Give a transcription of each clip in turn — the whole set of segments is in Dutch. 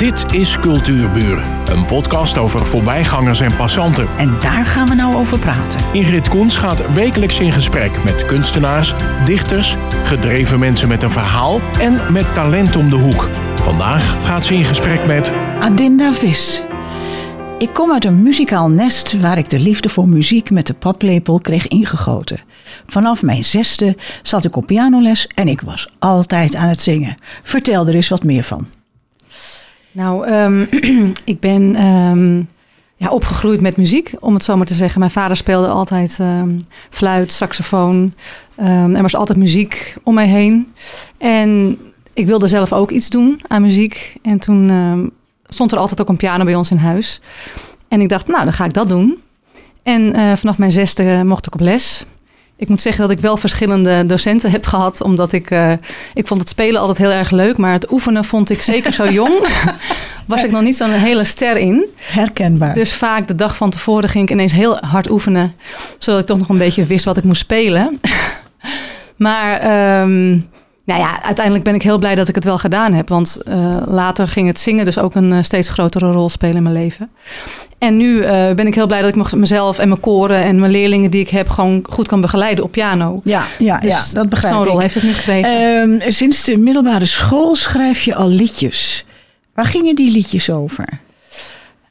Dit is Cultuurburen, een podcast over voorbijgangers en passanten. En daar gaan we nou over praten. Ingrid Koens gaat wekelijks in gesprek met kunstenaars, dichters, gedreven mensen met een verhaal en met talent om de hoek. Vandaag gaat ze in gesprek met Adinda Vis. Ik kom uit een muzikaal nest waar ik de liefde voor muziek met de paplepel kreeg ingegoten. Vanaf mijn zesde zat ik op pianoles en ik was altijd aan het zingen. Vertel er eens wat meer van. Nou, ehm, ik ben ehm, ja, opgegroeid met muziek, om het zo maar te zeggen. Mijn vader speelde altijd ehm, fluit, saxofoon. er was altijd muziek om mij heen. En ik wilde zelf ook iets doen aan muziek. En toen stond er altijd ook een piano bij ons in huis. En ik dacht, nou, dan ga ik dat doen. En eh, vanaf mijn zesde mocht ik op les. Ik moet zeggen dat ik wel verschillende docenten heb gehad, omdat ik, uh, ik vond het spelen altijd heel erg leuk, maar het oefenen vond ik zeker zo jong, was ik nog niet zo'n hele ster in. Herkenbaar. Dus vaak de dag van tevoren ging ik ineens heel hard oefenen, zodat ik toch nog een beetje wist wat ik moest spelen. maar ehm, nou ja, uiteindelijk ben ik heel blij dat ik het wel gedaan heb. Want uh, later ging het zingen dus ook een uh, steeds grotere rol spelen in mijn leven. En nu uh, ben ik heel blij dat ik mezelf en mijn koren en mijn leerlingen die ik heb gewoon goed kan begeleiden op piano. Ja, ja, dus ja dat begrijp ik. Zo'n rol heeft het niet gekregen. Uh, sinds de middelbare school schrijf je al liedjes. Waar gingen die liedjes over?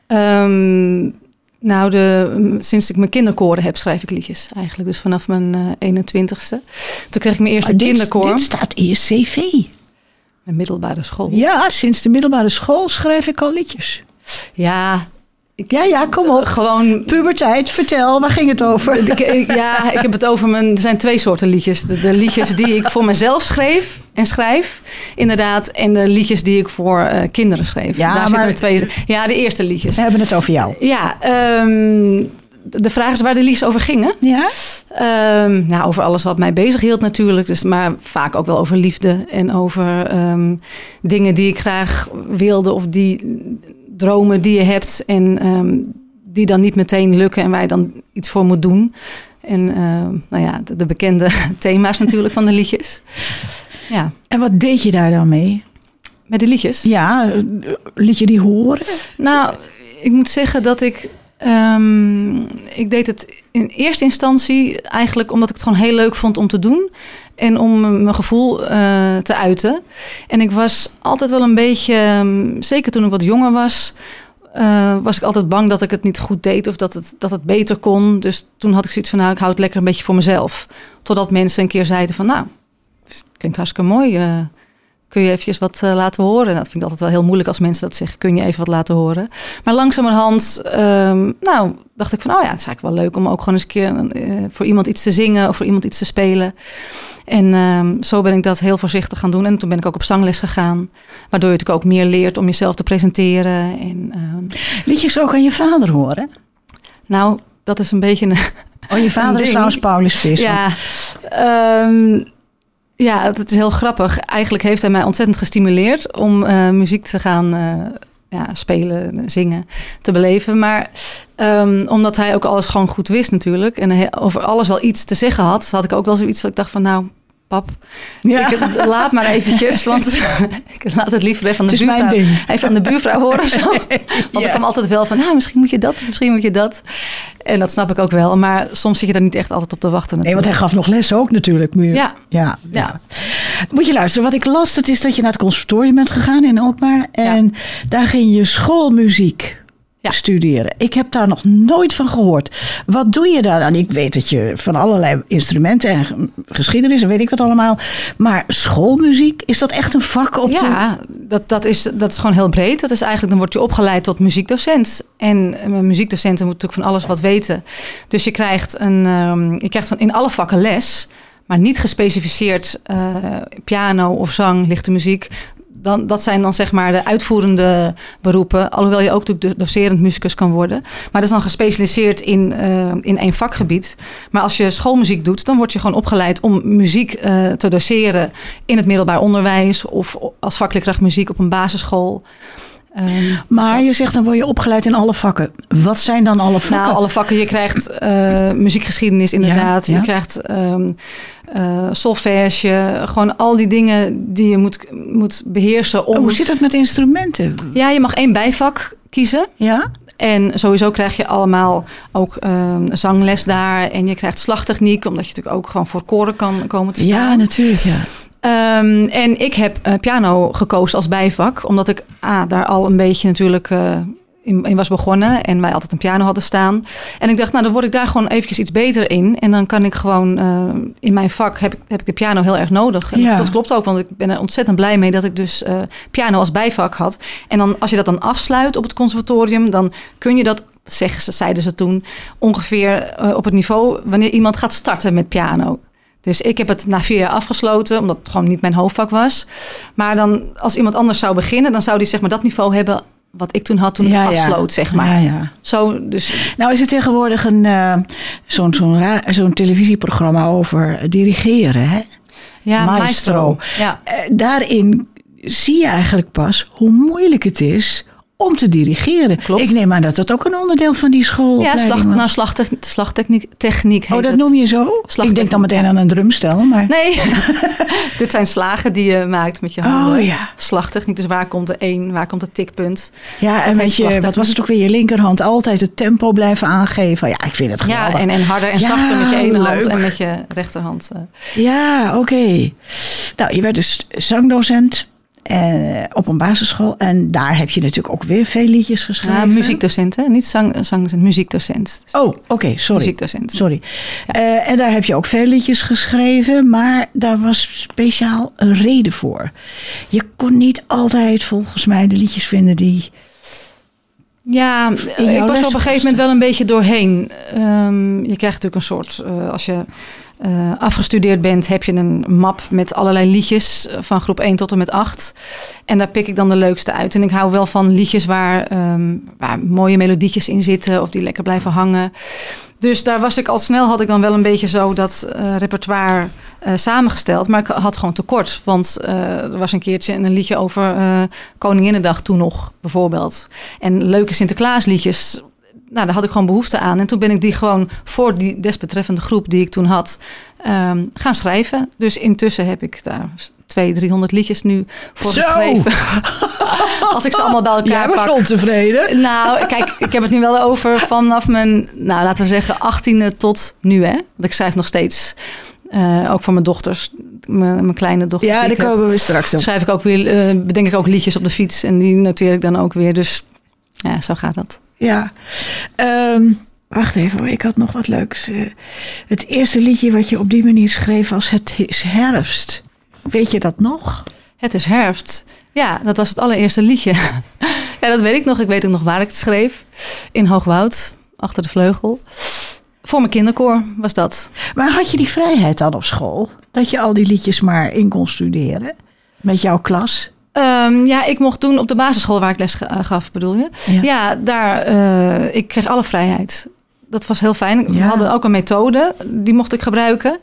Um, nou, de, sinds ik mijn kinderkoren heb, schrijf ik liedjes eigenlijk. Dus vanaf mijn uh, 21ste. Toen kreeg ik mijn eerste oh, dit, kinderkoor. Dit staat in je cv. Mijn middelbare school. Ja, sinds de middelbare school schrijf ik al liedjes. Ja, ja, ja, kom op. Gewoon. Puberteit, vertel, waar ging het over? ja, ik heb het over mijn. Er zijn twee soorten liedjes. De, de, liedjes die ik voor mezelf schreef en schrijf, inderdaad. En de liedjes die ik voor uh, kinderen schreef. Ja, Daar maar, zitten twee. Ja, de eerste liedjes. We hebben het over jou. Ja, um, de vraag is waar de liedjes over gingen. Ja? Um, nou, over alles wat mij bezig hield natuurlijk. Dus, maar vaak ook wel over liefde en over um, dingen die ik graag wilde of die dromen die je hebt en um, die dan niet meteen lukken en waar je dan iets voor moet doen. En uh, nou ja, de, de, bekende thema's natuurlijk van de liedjes. Ja. En wat deed je daar dan mee? Met de liedjes? Ja, liet je die horen? Nou, ik moet zeggen dat ik. Um, ik deed het in eerste instantie eigenlijk omdat ik het gewoon heel leuk vond om te doen. En om mijn gevoel uh, te uiten. En ik was altijd wel een beetje, zeker toen ik wat jonger was, uh, was ik altijd bang dat ik het niet goed deed of dat het, dat het beter kon. Dus toen had ik zoiets van, nou, ik hou het lekker een beetje voor mezelf. Totdat mensen een keer zeiden van, nou, klinkt hartstikke mooi. Uh, kun je eventjes wat uh, laten horen? Nou, dat vind ik altijd wel heel moeilijk als mensen dat zeggen. Kun je even wat laten horen? Maar langzamerhand, um, nou, dacht ik van, oh ja, het is eigenlijk wel leuk om ook gewoon eens een keer uh, voor iemand iets te zingen of voor iemand iets te spelen. En um, zo ben ik dat heel voorzichtig gaan doen. En toen ben ik ook op zangles gegaan. Waardoor je natuurlijk ook meer leert om jezelf te presenteren. En, um, Liet je ze ook aan je vader horen? Nou, dat is een beetje een. Oh, je vader is trouwens Paulus Visser. Ja. Um, ja, het is heel grappig. Eigenlijk heeft hij mij ontzettend gestimuleerd om uh, muziek te gaan uh, ja, spelen, zingen, te beleven. Maar um, omdat hij ook alles gewoon goed wist natuurlijk en over alles wel iets te zeggen had, had ik ook wel zoiets dat ik dacht van nou, pap, ja. ik, laat maar eventjes, want ik laat het liever even aan de buurvrouw, even aan de buurvrouw horen of zo. Want ja. ik kwam altijd wel van, nou, misschien moet je dat, misschien moet je dat. En dat snap ik ook wel, maar soms zit je daar niet echt altijd op te wachten. Natuurlijk. Nee, want hij gaf nog les ook natuurlijk. Ja. Ja, ja. ja. Moet je luisteren, wat ik las, dat is dat je naar het conservatorium bent gegaan in Alkmaar. En daar ging je schoolmuziek ja. studeren. Ik heb daar nog nooit van gehoord. Wat doe je daar dan? Ik weet dat je van allerlei instrumenten en geschiedenis en weet ik wat allemaal. Maar schoolmuziek, is dat echt een vak op ja, de... dat, dat, is, dat is gewoon heel breed. Dat is eigenlijk, dan word je opgeleid tot muziekdocent. En muziekdocenten moeten natuurlijk van alles wat weten. Dus je krijgt, een, um, je krijgt van in alle vakken les maar niet gespecificeerd uh, piano of zang, lichte muziek. Dan, dat zijn dan zeg maar de uitvoerende beroepen. Alhoewel je ook natuurlijk docerend muzikus kan worden. Maar dat is dan gespecialiseerd in, uh, in één vakgebied. Maar als je schoolmuziek doet, dan word je gewoon opgeleid om muziek uh, te doseren in het middelbaar onderwijs. Of als vakleerkracht muziek op een basisschool. Ehm, Maar je zegt dan word je opgeleid in alle vakken. Wat zijn dan alle vakken? nou, alle vakken. Je krijgt eh, muziekgeschiedenis inderdaad. Ja, ja. Je krijgt ehm eh, solfège. Gewoon al die dingen die je moet, moet beheersen. Om... Hoe zit het met instrumenten? Ja, je mag één bijvak kiezen. Ja? En sowieso krijg je allemaal ook ehm, zangles daar. En je krijgt slagtechniek, omdat je natuurlijk ook gewoon voor koren kan komen te staan. Ja, natuurlijk. Ja. Ehm, en ik heb eh, piano gekozen als bijvak, omdat ik ah, daar al een beetje natuurlijk eh, in, in was begonnen en wij altijd een piano hadden staan. En ik dacht, nou dan word ik daar gewoon eventjes iets beter in. En dan kan ik gewoon eh, in mijn vak heb ik, heb ik de piano heel erg nodig. En Ja. dat klopt ook, want ik ben er ontzettend blij mee dat ik dus piano als bijvak had. En dan als je dat dan afsluit op het conservatorium, dan kun je dat zeggen ze, zeiden ze toen, ongeveer op het niveau wanneer iemand gaat starten met piano. Dus ik heb het na vier jaar afgesloten, omdat het gewoon niet mijn hoofdvak was. Maar dan, als iemand anders zou beginnen, dan zou die zeg maar dat niveau hebben wat ik toen had toen ik ja, het ja. afsloot, zeg maar. Ja, ja. Zo, dus Nou is er tegenwoordig een, eh, zo'n, zo'n, ra- zo'n televisieprogramma over dirigeren. Hè? ja, Maestro. maestro. Ja. Eh, daarin zie je eigenlijk pas hoe moeilijk het is om te dirigeren. Klopt. Ik neem aan dat dat ook een onderdeel van die Ja, schoolopleiding slag, was. nou, slagtechniek, slagtechniek techniek heet oh, dat het. noem je zo? Ik denk dan meteen ja. aan een drumstel. Maar... Nee, dit zijn slagen die je maakt met je handen. Oh ja. Slagtechniek, dus waar komt de één, waar komt het tikpunt? Ja, en met je, wat was het ook weer, je linkerhand altijd het tempo blijven aangeven. Ja, ik vind het Ja, geweldig. en, en harder en Ja, zachter met je ene hand en met je rechterhand. eh. Ja, oké. Nou, je werd dus zangdocent eh, op een basisschool. En daar heb je natuurlijk ook weer veel liedjes geschreven. Ja, muziekdocent, hè? Niet zang, zangdocent, muziekdocent. Oh, oké, sorry. Muziekdocent. Sorry. Eh, en daar heb je ook veel liedjes geschreven, maar daar was speciaal een reden voor. Je kon niet altijd volgens mij de liedjes vinden die. Ja, ik was op een gegeven moment wel een beetje doorheen. Ehm, je krijgt natuurlijk een soort, eh, als je eh, afgestudeerd bent, heb je een map met allerlei liedjes eh, van groep 1 tot en met 8. En daar pik ik dan de leukste uit. En ik hou wel van liedjes waar, ehm, waar mooie melodietjes in zitten of die lekker blijven hangen. Dus daar was ik al snel, had ik dan wel een beetje zo dat eh, repertoire samengesteld. Maar ik had gewoon tekort. Want er was een keertje een liedje over Koninginnedag toen nog, bijvoorbeeld. En leuke Sinterklaasliedjes, nou, daar had ik gewoon behoefte aan. En toen ben ik die gewoon voor die desbetreffende groep die ik toen had, ehm, gaan schrijven. Dus intussen heb ik daar 200, 300 liedjes nu voor Zo! geschreven. Als ik ze allemaal bij elkaar Jij was pak. ontevreden. Nou, kijk, ik heb het nu wel over vanaf mijn, nou, laten we zeggen, 18e tot nu, hè. Want ik schrijf nog steeds, eh, ook voor mijn dochters, mijn, mijn kleine dochter. Ja, daar komen we straks op. schrijf ik ook weer, eh, bedenk ik ook liedjes op de fiets en die noteer ik dan ook weer. Dus ja, zo gaat dat. Ja. Ehm, wacht even, ik had nog wat leuks. Eh, het eerste liedje wat je op die manier schreef was Het is herfst. Weet je dat nog? Het is herfst. Ja, dat was het allereerste liedje. ja, dat weet ik nog. Ik weet ook nog waar ik het schreef. In Hoogwoud, achter de vleugel. Voor mijn kinderkoor was dat. Maar had je die vrijheid dan op school? Dat je al die liedjes maar in kon studeren? Met jouw klas? Ehm, ja, ik mocht toen op de basisschool waar ik les ga- gaf, bedoel je? Ja. Ja, daar, eh, ik kreeg alle vrijheid. Dat was heel fijn. We Ja. hadden ook een methode, die mocht ik gebruiken.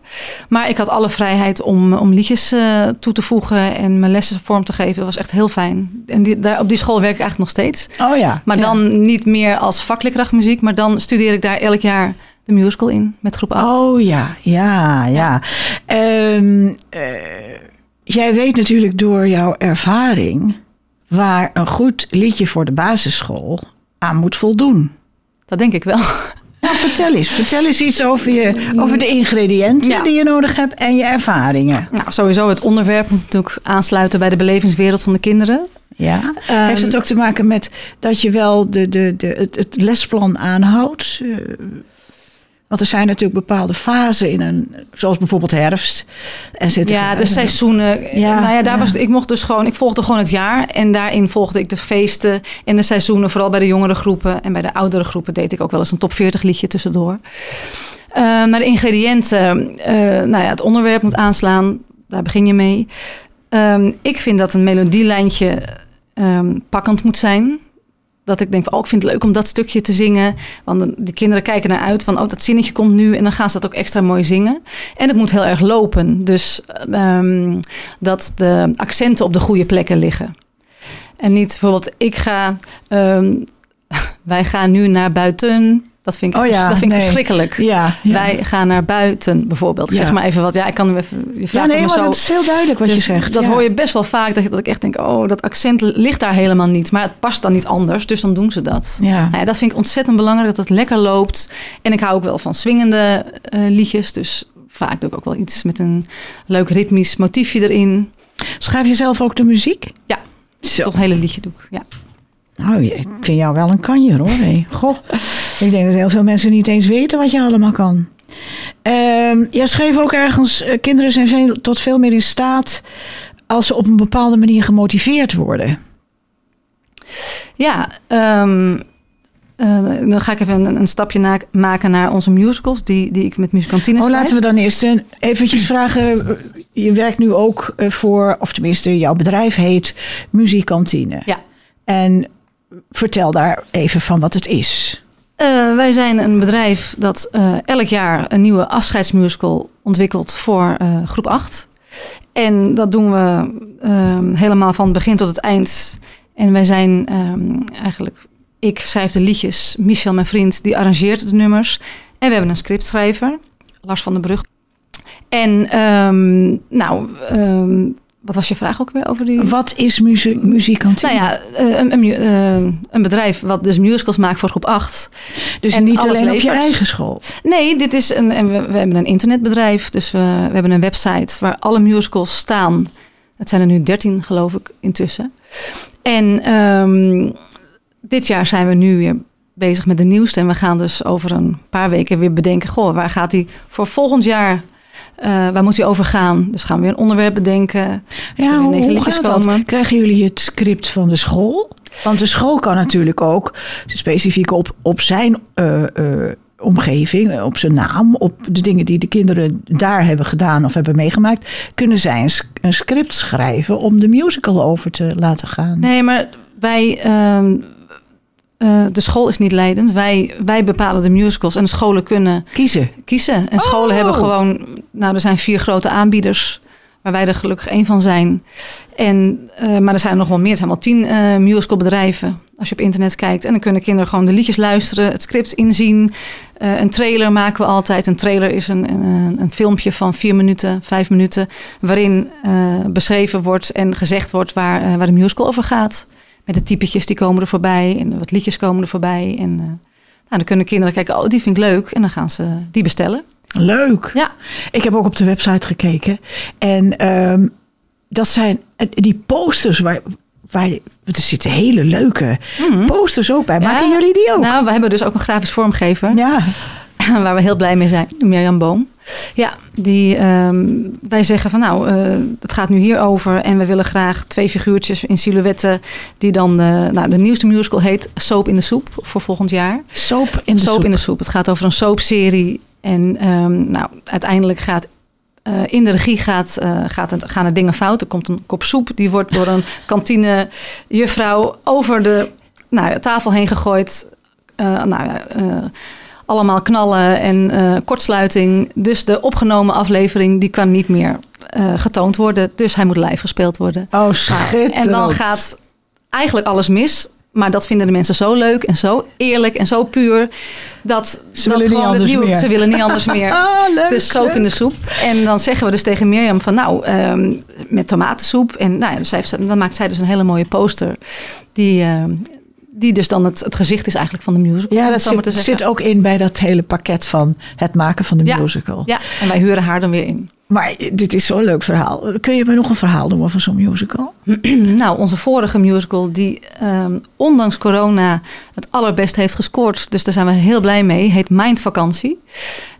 Maar ik had alle vrijheid om, om liedjes eh, toe te voegen en mijn lessen vorm te geven. Dat was echt heel fijn. En die, daar, op die school werk ik eigenlijk nog steeds. Oh ja. Maar ja. dan niet meer als vakleerkrachtmuziek, maar dan studeer ik daar elk jaar de musical in met groep 8. Oh ja, ja, ja. Ehm, eh, jij weet natuurlijk door jouw ervaring waar een goed liedje voor de basisschool aan moet voldoen. Dat denk ik wel. Nou, vertel eens. Vertel eens iets over, je, over de ingrediënten Ja. die je nodig hebt en je ervaringen. Nou, sowieso het onderwerp moet natuurlijk aansluiten bij de belevingswereld van de kinderen. Ja. Ehm, Heeft het ook te maken met dat je wel de, de, de, het, het lesplan aanhoudt? Want er zijn natuurlijk bepaalde fasen in een, zoals bijvoorbeeld herfst. En zit Ja, de seizoenen. Ja, nou ja, daar ja. was ik mocht dus gewoon, ik volgde gewoon het jaar en daarin volgde ik de feesten en de seizoenen, vooral bij de jongere groepen en bij de oudere groepen deed ik ook wel eens een top 40 liedje tussendoor. Eh, maar de ingrediënten, eh, nou ja, het onderwerp moet aanslaan, daar begin je mee. Ehm, ik vind dat een melodielijntje ehm, pakkend moet zijn. Dat ik denk, van, oh, ik vind het leuk om dat stukje te zingen. Want de- de kinderen kijken naar uit van, oh, dat zinnetje komt nu. En dan gaan ze dat ook extra mooi zingen. En het moet heel erg lopen. Dus ehm, dat de accenten op de goede plekken liggen. En niet bijvoorbeeld, ik ga, ehm, wij gaan nu naar buiten. Dat vind ik, Oh ja, dat vind ik nee. verschrikkelijk. Ja, ja. Wij gaan naar buiten, bijvoorbeeld. Ik. Zeg maar even wat. Ja, ik kan nu even. Je ja, nee, maar zo. dat is heel duidelijk wat je Dus zegt. Dat hoor je best wel vaak. Dat, ik echt denk, oh, dat accent ligt daar helemaal niet. Maar het past dan niet anders. Dus dan doen ze dat. Ja. Nou ja, dat vind ik ontzettend belangrijk, dat het lekker loopt. En ik hou ook wel van swingende eh, liedjes. Dus vaak doe ik ook wel iets met een leuk ritmisch motiefje erin. Schrijf je zelf ook de muziek? Ja. Zo. Tot een hele liedje doe ik. Ja. Nou, ik vind jou wel een kanjer hoor. hé. Goh, ik denk dat heel veel mensen niet eens weten wat je allemaal kan. Ehm jij schreef ook ergens, eh, kinderen zijn veel, tot veel meer in staat als ze op een bepaalde manier gemotiveerd worden. Ja, ehm, eh, dan ga ik even een, een stapje na- maken naar onze musicals, die, die ik met muzikantines Oh, laten we dan eerst eh, eventjes vragen. Je werkt nu ook voor, of tenminste jouw bedrijf heet Muziekantine. Ja. En vertel daar even van wat het is. Eh, wij zijn een bedrijf dat eh, elk jaar een nieuwe afscheidsmusical ontwikkelt voor eh, groep 8. En dat doen we ehm, helemaal van het begin tot het eind. En wij zijn ehm, eigenlijk, ik schrijf de liedjes, Michel, mijn vriend, die arrangeert de nummers. En we hebben een scriptschrijver, Lars van der Brug. En ehm, nou, wat was je vraag ook weer over die? Wat is muzie muziekantine? Nou ja, eh, een, een, eh, een bedrijf wat dus musicals maakt voor groep 8. dus en niet alleen op je eigen school. Nee, dit is een, en we, we hebben een internetbedrijf. Dus we, we hebben een website waar alle musicals staan. Het zijn er nu 13, geloof ik, intussen. En ehm, dit jaar zijn we nu weer bezig met de nieuwste. En we gaan dus over een paar weken weer bedenken... Goh, waar gaat die voor volgend jaar... eh, waar moet hij over gaan? Dus gaan we weer een onderwerp bedenken. Ja, hoe, gaat dat? komen. Krijgen jullie het script van de school? Want de school kan natuurlijk ook specifiek op, op zijn eh, eh, omgeving, op zijn naam, op de dingen die de kinderen daar hebben gedaan of hebben meegemaakt, kunnen zij een script schrijven om de musical over te laten gaan. Nee, maar wij... ehm, eh, de school is niet leidend. Wij, wij bepalen de musicals. En de scholen kunnen Kiezen. kiezen. En scholen Oh. hebben gewoon, nou, er zijn vier grote aanbieders, waar wij er gelukkig één van zijn. En, eh, maar er zijn nog wel meer. Er zijn wel tien eh musicalbedrijven. Als je op internet kijkt. En dan kunnen kinderen gewoon de liedjes luisteren, het script inzien. Een trailer maken we altijd. Een trailer is een, een, een filmpje van vier minuten, vijf minuten. Waarin beschreven wordt en gezegd wordt waar, waar de musical over gaat. Met de typetjes die komen er voorbij. En wat liedjes komen er voorbij. En eh, nou, dan kunnen kinderen kijken, oh, die vind ik leuk. En dan gaan ze die bestellen. Leuk. Ja. Ik heb ook op de website gekeken. En ehm, dat zijn die posters waar, waar er zitten hele leuke posters ook bij. Maken Mhm. Ja. jullie die ook? Nou, we hebben dus ook een grafisch vormgever. ja. Waar we heel blij mee zijn. Mirjam Boom. Ja, die, ehm, wij zeggen van nou, eh, het gaat nu hier over. En we willen graag twee figuurtjes in silhouetten. Die dan, eh, nou, de nieuwste musical heet Soap in de Soep voor volgend jaar. Soap in de soap soep. in de Soep. Het gaat over een soapserie. En ehm, nou, uiteindelijk gaat eh, in de regie gaat, gaat het, gaan er dingen fout. Er komt een kop soep. Die wordt door een kantinejuffrouw over de nou, tafel heen gegooid. Nou, ja, eh, allemaal knallen en eh, kortsluiting. Dus de opgenomen aflevering die kan niet meer eh, getoond worden. Dus hij moet live gespeeld worden. Oh, Nou, schitterend. en dan gaat eigenlijk alles mis. Maar dat vinden de mensen zo leuk en zo eerlijk en zo puur. Dat Ze dat willen niet gewoon het anders meer. Ze willen niet anders meer. Ah, leuk, Dus soap in de soep. En dan zeggen we dus tegen Mirjam van nou, ehm, met tomatensoep. En nou ja, dus zij heeft, dan maakt zij dus een hele mooie poster. Die, ehm, die dus dan het, het gezicht is eigenlijk van de musical. Ja, dat zit, te zeggen. zit ook in bij dat hele pakket van het maken van de Ja. musical. Ja, en wij huren haar dan weer in. Maar dit is zo'n leuk verhaal. Kun je me nog een verhaal noemen van zo'n musical? Nou, onze vorige musical, die ehm, ondanks corona het allerbest heeft gescoord. Dus daar zijn we heel blij mee. Heet Mindvakantie.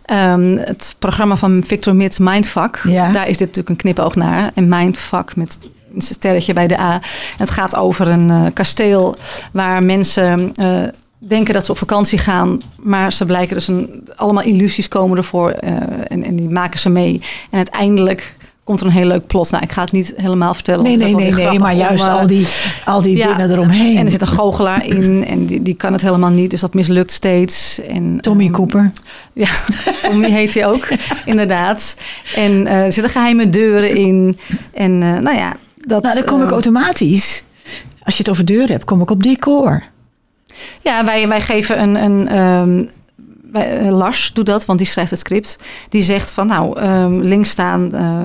Ehm, het programma van Victor Mits, Mindfuck. Ja. Daar is dit natuurlijk een knipoog naar. En Mindfuck met een sterretje bij de A. En het gaat over een eh, kasteel waar mensen eh, denken dat ze op vakantie gaan. Maar ze blijken dus een, allemaal illusies komen ervoor. eh, en, en die maken ze mee. En uiteindelijk komt er een heel leuk plot. Nou, ik ga het niet helemaal vertellen. Nee, nee, nee, nee. Maar juist om, al die, al die ja, dingen eromheen. En er zit een goochelaar in en die, die kan het helemaal niet. Dus dat mislukt steeds. En, Tommy ehm, Cooper. Ja, Tommy heet hij ook, inderdaad. En er zitten geheime deuren in. En nou ja, dat... Nou, dan kom ik eh, automatisch Als je het over deuren hebt, kom ik op decor. Ja, wij, wij geven een. een wij, eh, Lars doet dat, want die schrijft het script. Die zegt van nou, ehm, links staan. eh,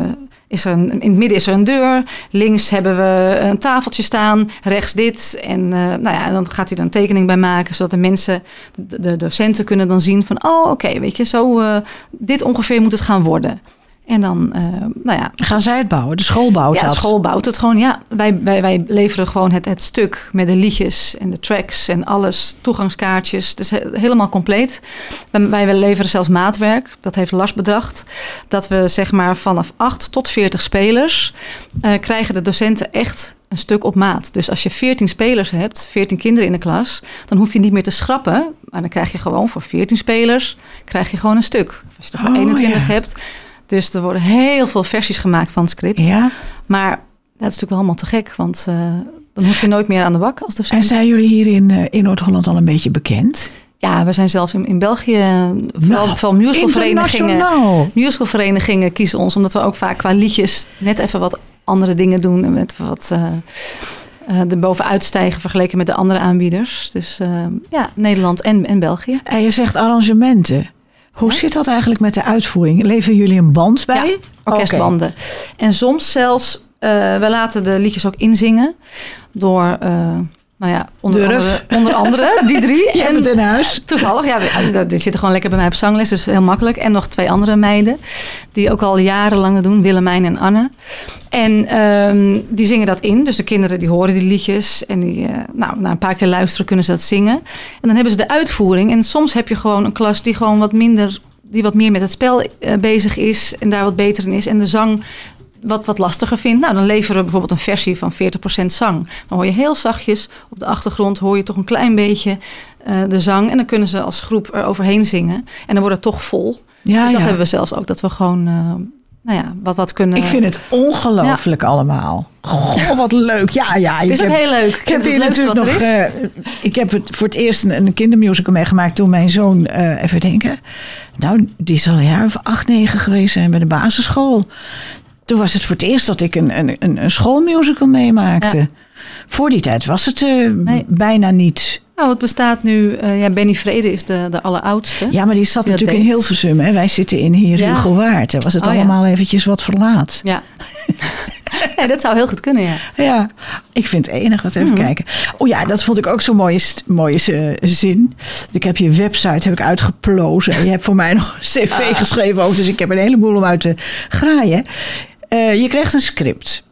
is er een, in het midden is er een deur. Links hebben we een tafeltje staan. Rechts dit. En nou ja, dan gaat hij er een tekening bij maken. Zodat de mensen, de, de docenten kunnen dan zien van... oh, oké, weet je, zo dit ongeveer moet het gaan worden. En dan, eh, nou ja, Gaan zij het bouwen? De school bouwt ja, dat. school bouwt het gewoon. Ja, wij, wij, wij leveren gewoon het, het stuk met de liedjes en de tracks en alles, toegangskaartjes. Het is he- helemaal compleet. Wij, wij leveren zelfs maatwerk. Dat heeft Lars bedacht. Dat we zeg maar vanaf 8 tot 40 spelers eh, krijgen de docenten echt een stuk op maat. Dus als je 14 spelers hebt, 14 kinderen in de klas, dan hoef je niet meer te schrappen. Maar dan krijg je gewoon voor 14 spelers krijg je gewoon een stuk. Of als je er voor Oh, 21 ja. hebt. Dus er worden heel veel versies gemaakt van het script. Ja. Maar dat is natuurlijk wel helemaal te gek, want eh, dan hoef je nooit meer aan de bak als En docent. zijn jullie hier in, eh, in Noord-Holland al een beetje bekend? Ja, we zijn zelfs in, in België, eh, vooral, Nou, vooral musicalverenigingen, musicalverenigingen kiezen ons, omdat we ook vaak qua liedjes net even wat andere dingen doen en met wat er bovenuit stijgen vergeleken met de andere aanbieders. Dus ja, Nederland en, en België. En je zegt arrangementen. Hoe zit dat eigenlijk met de uitvoering? Leveren jullie een band bij? Ja, orkestbanden. En soms zelfs, eh, we laten de liedjes ook inzingen door, eh, nou ja, onder Durf. andere, onder andere die drie. Je hebt En- het in huis. Toevallig, ja, we- die zitten gewoon lekker bij mij op zangles, dus heel makkelijk. En nog twee andere meiden, die ook al jarenlang het doen, Willemijn en Anne. En ehm, die zingen dat in, dus de kinderen die horen die liedjes. En die, eh, nou, na een paar keer luisteren kunnen ze dat zingen. En dan hebben ze de uitvoering. En soms heb je gewoon een klas die gewoon wat minder, die wat meer met het spel eh, bezig is. En daar wat beter in is. En de zang wat, wat lastiger vindt. Nou, dan leveren we bijvoorbeeld een versie van 40% zang. Dan hoor je heel zachtjes op de achtergrond, hoor je toch een klein beetje eh, de zang. En dan kunnen ze als groep er overheen zingen. En dan wordt het toch vol. Ja, dus dat ja. hebben we zelfs ook, dat we gewoon, eh, nou ja, wat, wat kunnen... Ik vind het ongelooflijk allemaal. Goh, wat leuk. Ja, ja. het is ik ook heb- heel leuk. Ik heb het hier natuurlijk er nog. is. eh, ik heb het voor het eerst een, een kindermusical meegemaakt toen mijn zoon, even denken. Nou, die zal een jaar of acht, negen geweest zijn bij de basisschool. Toen was het voor het eerst dat ik een, een, een, schoolmusical meemaakte. Ja. Voor die tijd was het eh, Nee. bijna niet. Nou, het bestaat nu... eh, ja, Benny Vrede is de, de alleroudste. Ja, maar die zat Die natuurlijk in. Hilversum. Hè? Wij zitten in Heer Ja. Hugo Waard. Daar was het Oh, ja. allemaal eventjes wat verlaat. Ja. nee, dat zou heel goed kunnen, ja. Ja, ik vind het enig. Wat Mhm. even kijken. Oh ja, dat vond ik ook zo'n mooie, mooie eh, zin. Ik heb je website heb ik uitgeplozen. En je hebt voor mij nog een cv Ah. geschreven over. Dus ik heb een heleboel om uit te graaien. Eh, je krijgt een script.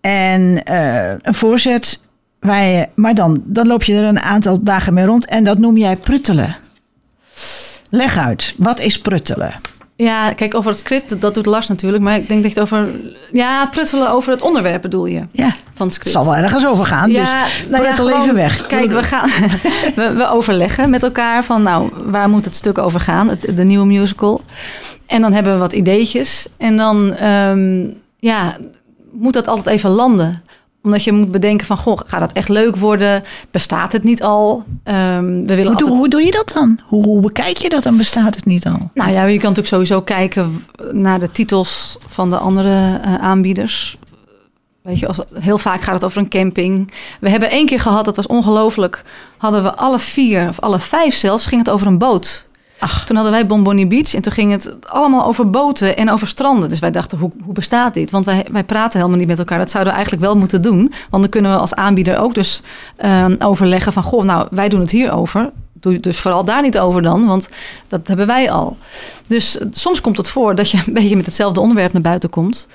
En eh, een voorzet. Waar je, maar dan, dan loop je er een aantal dagen mee rond. En dat noem jij pruttelen. Leg uit. Wat is pruttelen? Ja, kijk, over het script, dat doet Lars natuurlijk. Maar ik denk dat je het over... Ja, pruttelen over het onderwerp bedoel je, Ja, van het het script. zal wel ergens over gaan. dus nou pruttel gewoon- even weg. Kijk, we, gaan, we, we overleggen met elkaar van, nou, waar moet het stuk over gaan? Het, de nieuwe musical. En dan hebben we wat ideetjes. En dan, ehm, ja, moet dat altijd even landen. Omdat je moet bedenken van, goh, gaat dat echt leuk worden? Bestaat het niet al? Ehm, we willen Hoe, doe- altijd... hoe doe je dat dan? Hoe, hoe bekijk je dat? Dan bestaat het niet al. Nou ja, je kan natuurlijk sowieso kijken naar de titels van de andere eh, aanbieders. Weet je, als, heel vaak gaat het over een camping. We hebben één keer gehad, dat was ongelooflijk. Hadden we alle vier, of alle vijf zelfs, ging het over een boot. Toen hadden wij Bonbonnie Beach en toen ging het allemaal over boten en over stranden. Dus wij dachten, hoe, hoe bestaat dit? Want wij, wij praten helemaal niet met elkaar. Dat zouden we eigenlijk wel moeten doen. Want dan kunnen we als aanbieder ook dus ehm, overleggen van... goh, nou, wij doen het hier over. Doe dus vooral daar niet over dan, want dat hebben wij al. Dus eh, soms komt het voor dat je een beetje met hetzelfde onderwerp naar buiten komt.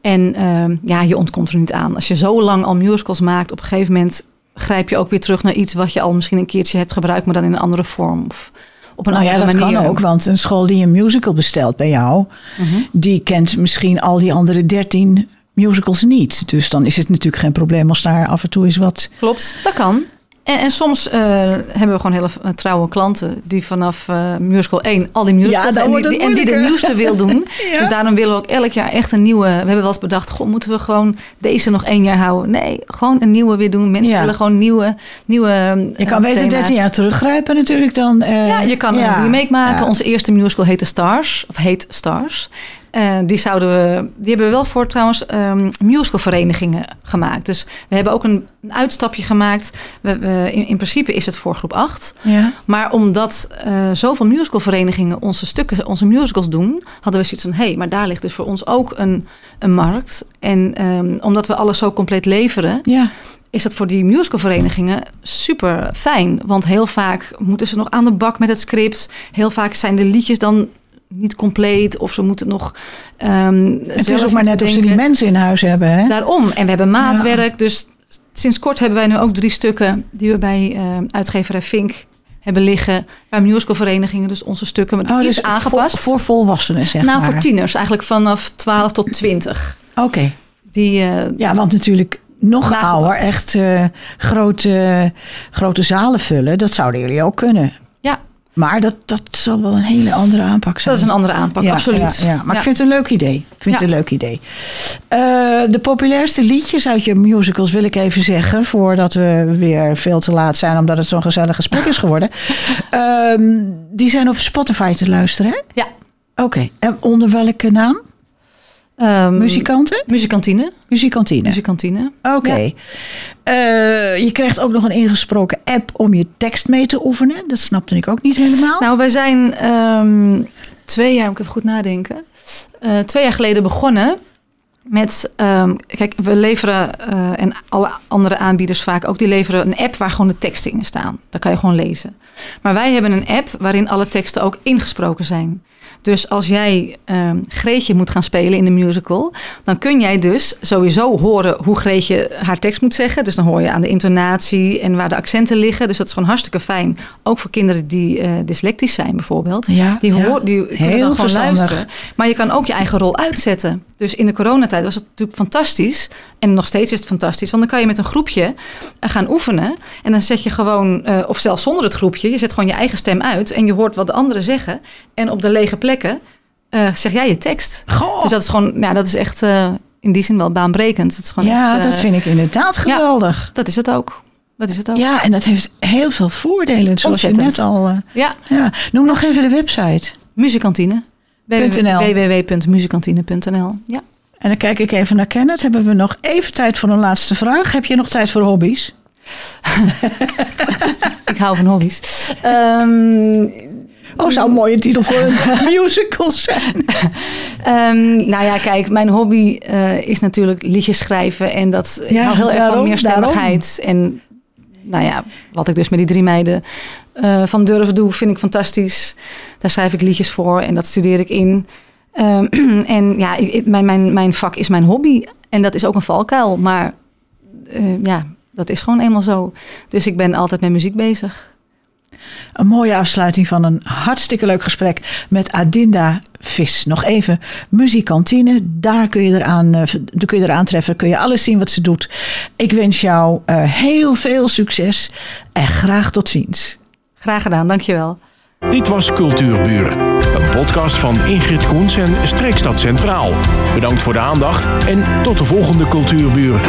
En ehm, ja, je ontkomt er niet aan. Als je zo lang al musicals maakt, op een gegeven moment grijp je ook weer terug naar iets wat je al misschien een keertje hebt gebruikt, maar dan in een andere vorm. Of op een Nou ja, dat manier. kan ook, want een school die een musical bestelt bij jou, Mhm. die kent misschien al die andere dertien musicals niet. Dus dan is het natuurlijk geen probleem als daar af en toe eens wat. Klopt, dat kan. En, en soms eh, hebben we gewoon hele eh, trouwe klanten die vanaf eh, musical 1 al die musicals Ja, en, die, en die de nieuwste wil doen. Ja. Dus daarom willen we ook elk jaar echt een nieuwe. We hebben wel eens bedacht, goh, moeten we gewoon deze nog één jaar houden? Nee, gewoon een nieuwe weer doen. Mensen Ja. willen gewoon nieuwe, nieuwe. Je kan beter 13 jaar teruggrijpen natuurlijk dan. Ja, je kan een remake maken. Onze eerste musical heette Stars, of heet Stars. Uh, die, zouden we, die hebben we wel voor trouwens um, musicalverenigingen gemaakt. Dus we hebben ook een, een uitstapje gemaakt. We, we, in, in, principe is het voor groep 8. Ja. Maar omdat uh, zoveel musicalverenigingen onze stukken, onze musicals doen, hadden we zoiets van: hé, hey, maar daar ligt dus voor ons ook een, een markt. En um, omdat we alles zo compleet leveren. Ja is dat voor die musicalverenigingen super fijn. Want heel vaak moeten ze nog aan de bak met het script. Heel vaak zijn de liedjes dan niet compleet of ze moeten nog. Um, het is ook maar net of ze die mensen in huis hebben. Hè? Daarom. En we hebben maatwerk. Ja. Dus sinds kort hebben wij nu ook drie stukken die we bij uh, uitgeverij Fink hebben liggen. Bij musicalverenigingen, dus onze stukken met oh, dus aangepast. Voor, voor volwassenen, zeg nou, maar. voor tieners. Eigenlijk vanaf 12 tot 20. Oké. Okay. Die, uh, ja, want natuurlijk nog ouder, echt uh, grote, grote zalen vullen. Dat zouden jullie ook kunnen. Maar dat, dat zal wel een hele andere aanpak zijn. Dat is een andere aanpak, ja, absoluut. Ja, ja. Maar ik vind het een leuk idee. Ik vind het een leuk idee. Uh, de populairste liedjes uit je musicals wil ik even zeggen... voordat we weer veel te laat zijn... omdat het zo'n gezellig gesprek is geworden. uh, die zijn op Spotify te luisteren, hè? Ja. Oké. Okay. En onder welke naam? Um, Muzikanten? Muzikantine. Muzikantine. Muzikantine. Oké. Okay. Ja. Uh, je krijgt ook nog een ingesproken app om je tekst mee te oefenen. Dat snapte ik ook niet helemaal. Nou, wij zijn um, twee jaar, moet ik even goed nadenken. Uh, twee jaar geleden begonnen met, um, kijk, we leveren, uh, en alle andere aanbieders vaak ook, die leveren een app waar gewoon de teksten in staan. Daar kan je gewoon lezen. Maar wij hebben een app waarin alle teksten ook ingesproken zijn. Dus als jij um, Greetje moet gaan spelen in de musical, dan kun jij dus sowieso horen hoe Greetje haar tekst moet zeggen. Dus dan hoor je aan de intonatie en waar de accenten liggen. Dus dat is gewoon hartstikke fijn. Ook voor kinderen die uh, dyslectisch zijn bijvoorbeeld. Ja, die ja. hoor, die kunnen dan gewoon luisteren. Maar je kan ook je eigen rol uitzetten. Dus in de coronatijd was het natuurlijk fantastisch. En nog steeds is het fantastisch. Want dan kan je met een groepje gaan oefenen. En dan zet je gewoon, uh, of zelfs zonder het groepje, je zet gewoon je eigen stem uit. En je hoort wat de anderen zeggen. En op de lege uh, zeg jij je tekst. Goh. Dus dat is gewoon, nou, dat is echt uh, in die zin wel baanbrekend. Het is gewoon ja, echt, dat vind ik inderdaad geweldig. Ja, dat is het ook. Dat is het ook. Ja, en dat heeft heel veel voordelen. Zoals je net al. ja. ja. Noem nog even de website: Muzikantine. www.muzikantine.nl. Ja. En dan kijk ik even naar Kenneth. Hebben we nog even tijd voor een laatste vraag? Heb je nog tijd voor hobby's? ik hou van hobby's. Um, oh, zou een mooie titel voor een musical zijn. um, nou ja, kijk, mijn hobby uh, is natuurlijk liedjes schrijven. En dat ja, hou heel erg van meerstemmigheid. En nou ja, wat ik dus met die drie meiden uh, van durven doe, vind ik fantastisch. Daar schrijf ik liedjes voor en dat studeer ik in. Um, en ja, ik, mijn, mijn, mijn vak is mijn hobby. En dat is ook een valkuil. Maar uh, ja, dat is gewoon eenmaal zo. Dus ik ben altijd met muziek bezig. Een mooie afsluiting van een hartstikke leuk gesprek met Adinda Vis. Nog even, muzikantine, daar kun je eraan, uh, kun je eraan treffen. Kun je alles zien wat ze doet. Ik wens jou uh, heel veel succes en graag tot ziens. Graag gedaan, dankjewel. Dit was Cultuurbuur, een podcast van Ingrid Koens en Streekstad Centraal. Bedankt voor de aandacht en tot de volgende Cultuurbuur.